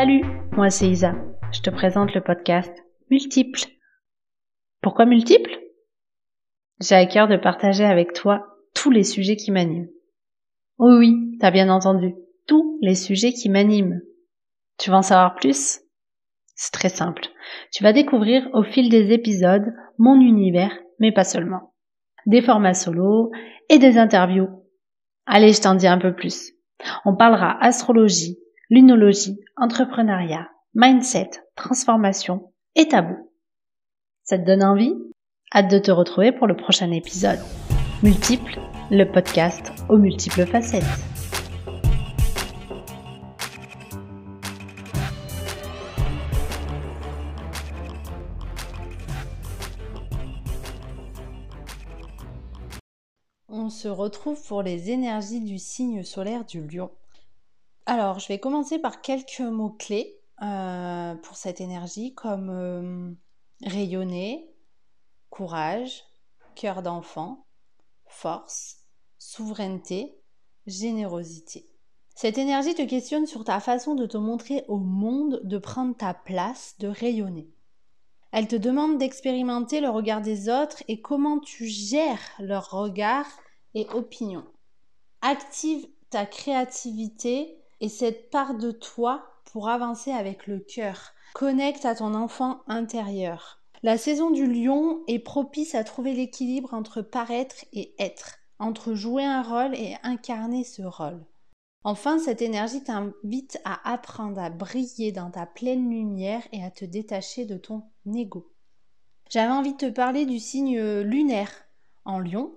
Salut, moi c'est Isa. Je te présente le podcast Multiple. Pourquoi multiple? J'ai à cœur de partager avec toi tous les sujets qui m'animent. Oui, oui, t'as bien entendu, tous les sujets qui m'animent. Tu veux en savoir plus? C'est très simple. Tu vas découvrir au fil des épisodes mon univers, mais pas seulement. Des formats solo et des interviews. Allez, je t'en dis un peu plus. On parlera astrologie, lunologie, entrepreneuriat, mindset, transformation et tabou. Ça te donne envie? Hâte de te retrouver pour le prochain épisode. Multiple, le podcast aux multiples facettes. On se retrouve pour les énergies du signe solaire du lion. Alors, je vais commencer par quelques mots-clés euh, pour cette énergie, comme euh, rayonner, courage, cœur d'enfant, force, souveraineté, générosité. Cette énergie te questionne sur ta façon de te montrer au monde, de prendre ta place, de rayonner. Elle te demande d'expérimenter le regard des autres et comment tu gères leur regard et opinion. Active ta créativité et cette part de toi pour avancer avec le cœur. Connecte à ton enfant intérieur. La saison du lion est propice à trouver l'équilibre entre paraître et être, entre jouer un rôle et incarner ce rôle. Enfin, cette énergie t'invite à apprendre à briller dans ta pleine lumière et à te détacher de ton ego. J'avais envie de te parler du signe lunaire en lion.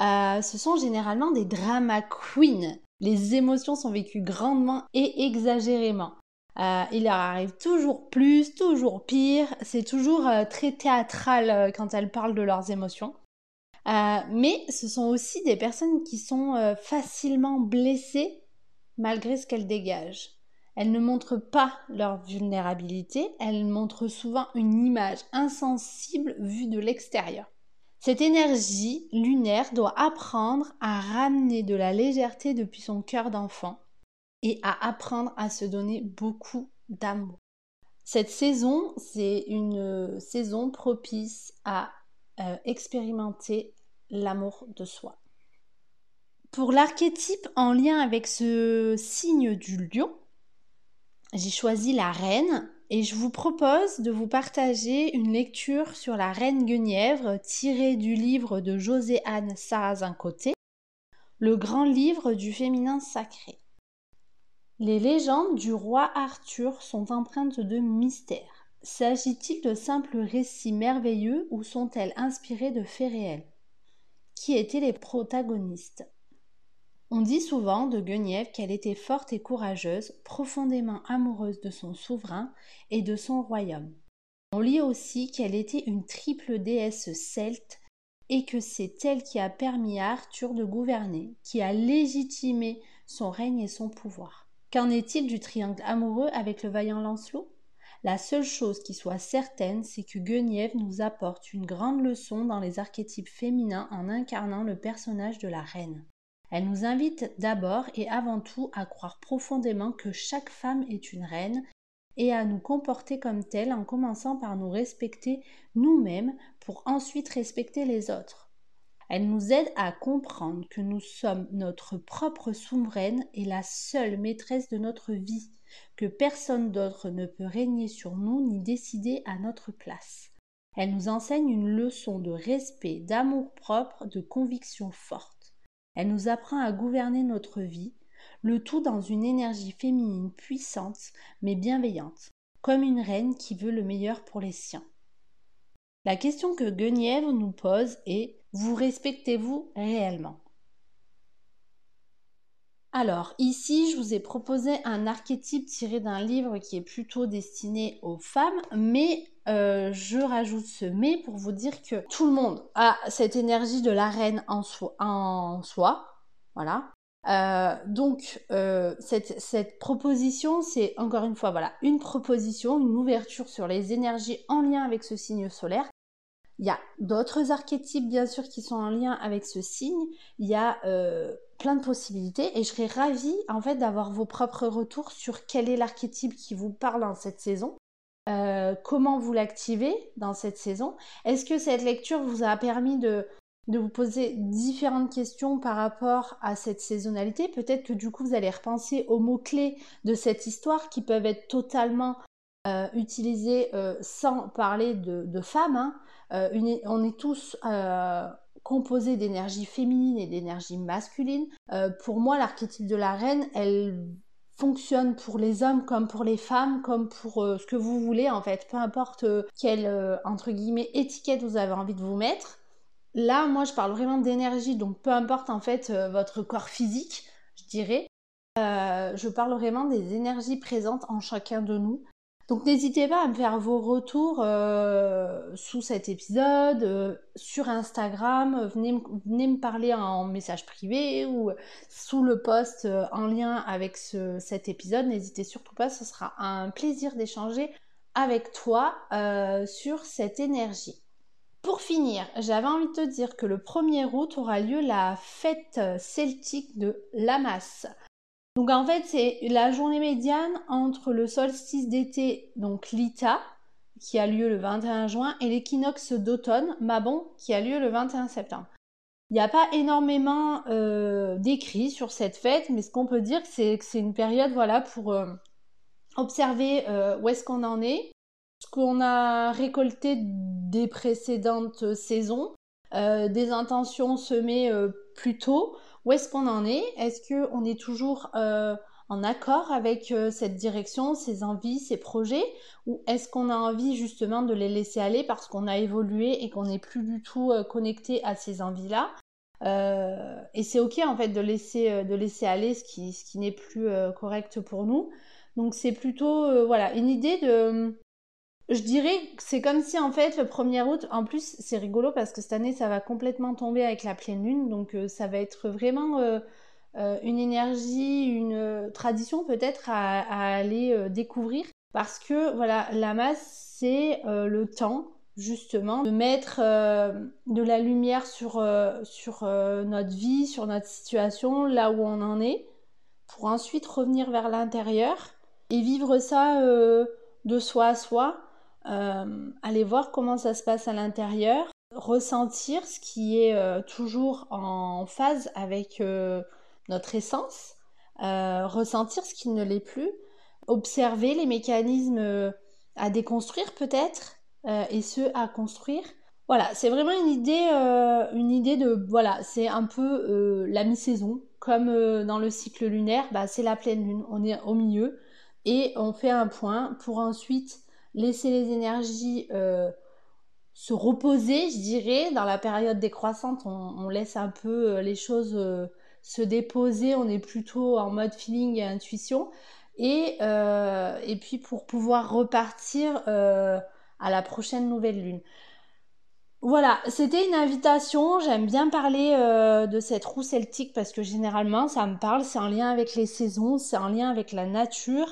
Euh, ce sont généralement des drama queens. Les émotions sont vécues grandement et exagérément. Euh, il leur arrive toujours plus, toujours pire. C'est toujours euh, très théâtral euh, quand elles parlent de leurs émotions. mais ce sont aussi des personnes qui sont facilement blessées malgré ce qu'elles dégagent. Elles ne montrent pas leur vulnérabilité, elles montrent souvent une image insensible vue de l'extérieur. Cette énergie lunaire doit apprendre à ramener de la légèreté depuis son cœur d'enfant et à apprendre à se donner beaucoup d'amour. Cette saison, c'est une saison propice à euh, expérimenter l'amour de soi. Pour l'archétype en lien avec ce signe du lion, j'ai choisi la reine et je vous propose de vous partager une lecture sur la reine Guenièvre tirée du livre de José-Anne Sarrazin-Côté, le grand livre du féminin sacré. Les légendes du roi Arthur sont empreintes de mystère. S'agit-il de simples récits merveilleux ou sont-elles inspirées de faits réels? Qui étaient les protagonistes? On dit souvent de Guenièvre qu'elle était forte et courageuse, profondément amoureuse de son souverain et de son royaume. On lit aussi qu'elle était une triple déesse celte et que c'est elle qui a permis à Arthur de gouverner, qui a légitimé son règne et son pouvoir. Qu'en est-il du triangle amoureux avec le vaillant Lancelot? La seule chose qui soit certaine, c'est que Guenièvre nous apporte une grande leçon dans les archétypes féminins en incarnant le personnage de la reine. Elle nous invite d'abord et avant tout à croire profondément que chaque femme est une reine et à nous comporter comme telle en commençant par nous respecter nous-mêmes pour ensuite respecter les autres. Elle nous aide à comprendre que nous sommes notre propre souveraine et la seule maîtresse de notre vie, que personne d'autre ne peut régner sur nous ni décider à notre place. Elle nous enseigne une leçon de respect, d'amour propre, de conviction forte. Elle nous apprend à gouverner notre vie, le tout dans une énergie féminine puissante mais bienveillante, comme une reine qui veut le meilleur pour les siens. La question que Guenièvre nous pose est vous respectez-vous réellement? Alors, ici, je vous ai proposé un archétype tiré d'un livre qui est plutôt destiné aux femmes, mais euh, je rajoute ce mais pour vous dire que tout le monde a cette énergie de la reine en, soi. Voilà. Euh, donc, euh, cette, proposition, c'est encore une fois, une proposition, une ouverture sur les énergies en lien avec ce signe solaire Il y a d'autres archétypes, bien sûr, qui sont en lien avec ce signe. Il y a euh, plein de possibilités et je serais ravie, en fait, d'avoir vos propres retours sur quel est l'archétype qui vous parle en cette saison. Euh, comment vous l'activez dans cette saison Est-ce que cette lecture vous a permis de, de vous poser différentes questions par rapport à cette saisonnalité? Peut-être que du coup vous allez repenser aux mots-clés de cette histoire qui peuvent être totalement euh, utilisés euh, sans parler de, femmes. Hein. on est tous composés d'énergie féminine et d'énergie masculine. pour moi, l'archétype de la reine, elle fonctionne pour les hommes comme pour les femmes, comme pour euh, ce que vous voulez en fait, peu importe euh, quelle euh, entre guillemets étiquette vous avez envie de vous mettre. Là, moi, je parle vraiment d'énergie, donc peu importe en fait votre corps physique, je dirais. je parle vraiment des énergies présentes en chacun de nous. Donc n'hésitez pas à me faire vos retours euh, sous cet épisode, euh, sur Instagram, venez, me parler en message privé ou sous le post euh, en lien avec cet épisode. N'hésitez surtout pas, ce sera un plaisir d'échanger avec toi sur cette énergie. Pour finir, j'avais envie de te dire que le 1er août aura lieu la fête celtique de Lamas. Donc en fait, c'est la journée médiane entre le solstice d'été, donc l'Ita, qui a lieu le 21 juin, et l'équinoxe d'automne, Mabon, qui a lieu le 21 septembre. Il n'y a pas énormément euh, d'écrits sur cette fête, mais ce qu'on peut dire, c'est que c'est une période voilà, pour euh, observer euh, où est-ce qu'on en est, ce qu'on a récolté des précédentes saisons, des intentions semées plus tôt, où est-ce qu'on en est? Est-ce qu'on est toujours euh, en accord avec euh, cette direction, ses envies, ses projets? Ou est-ce qu'on a envie justement de les laisser aller parce qu'on a évolué et qu'on n'est plus du tout euh, connecté à ces envies-là? Et c'est ok en fait de laisser, de laisser aller ce qui, ce qui n'est plus correct pour nous. Donc c'est plutôt voilà une idée de je dirais que c'est comme si en fait le 1er août, en plus c'est rigolo parce que cette année ça va complètement tomber avec la pleine lune, donc euh, ça va être vraiment euh, euh, une énergie, une tradition peut-être à, aller découvrir. Parce que voilà, la masse c'est le temps justement de mettre de la lumière sur, sur notre vie, sur notre situation, là où on en est, pour ensuite revenir vers l'intérieur et vivre ça de soi à soi euh, aller voir comment ça se passe à l'intérieur, ressentir ce qui est euh, toujours en phase avec euh, notre essence, ressentir ce qui ne l'est plus, observer les mécanismes à déconstruire peut-être et ceux à construire. Voilà, c'est vraiment une idée, une idée de voilà, c'est un peu la mi-saison, comme dans le cycle lunaire, bah, c'est la pleine lune, on est au milieu et on fait un point pour ensuite laisser les énergies euh, se reposer, je dirais. Dans la période décroissante, on, laisse un peu euh, les choses euh, se déposer, on est plutôt en mode feeling et intuition. Et, et puis pour pouvoir repartir à la prochaine nouvelle lune. Voilà, c'était une invitation. J'aime bien parler de cette roue celtique parce que généralement ça me parle, c'est en lien avec les saisons, c'est en lien avec la nature.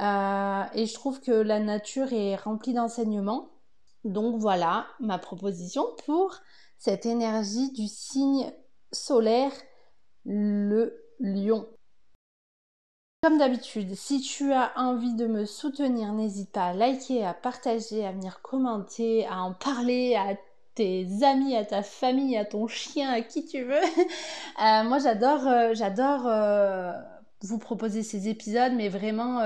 Euh, et je trouve que la nature est remplie d'enseignements. Donc voilà ma proposition pour cette énergie du signe solaire, le lion. Comme d'habitude, si tu as envie de me soutenir, n'hésite pas à liker, à partager, à venir commenter, à en parler à tes amis, à ta famille, à ton chien, à qui tu veux. Euh, moi j'adore, euh, j'adore vous proposer ces épisodes, mais vraiment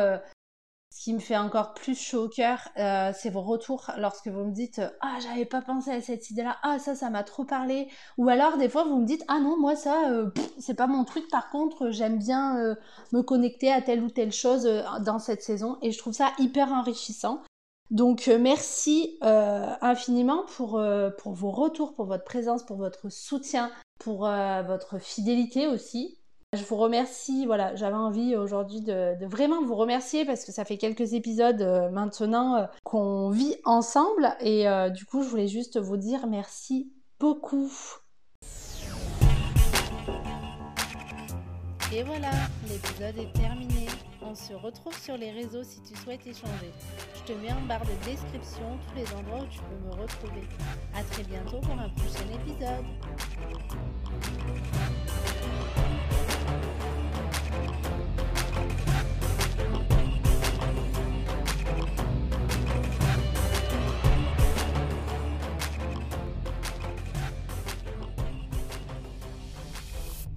ce qui me fait encore plus chaud au cœur, euh, c'est vos retours lorsque vous me dites Ah, j'avais pas pensé à cette idée-là, ah, ça, ça m'a trop parlé. Ou alors, des fois, vous me dites Ah non, moi, ça, euh, c'est pas mon truc. Par contre, j'aime bien euh, me connecter à telle ou telle chose dans cette saison. Et je trouve ça hyper enrichissant. Donc, merci infiniment pour vos retours, pour votre présence, pour votre soutien, pour votre fidélité aussi. Je vous remercie, voilà, j'avais envie aujourd'hui de, vraiment vous remercier parce que ça fait quelques épisodes euh, maintenant euh, qu'on vit ensemble et euh, du coup je voulais juste vous dire merci beaucoup. Et voilà, l'épisode est terminé. On se retrouve sur les réseaux si tu souhaites échanger. Je te mets en barre de description tous les endroits où tu peux me retrouver. A très bientôt pour un prochain épisode.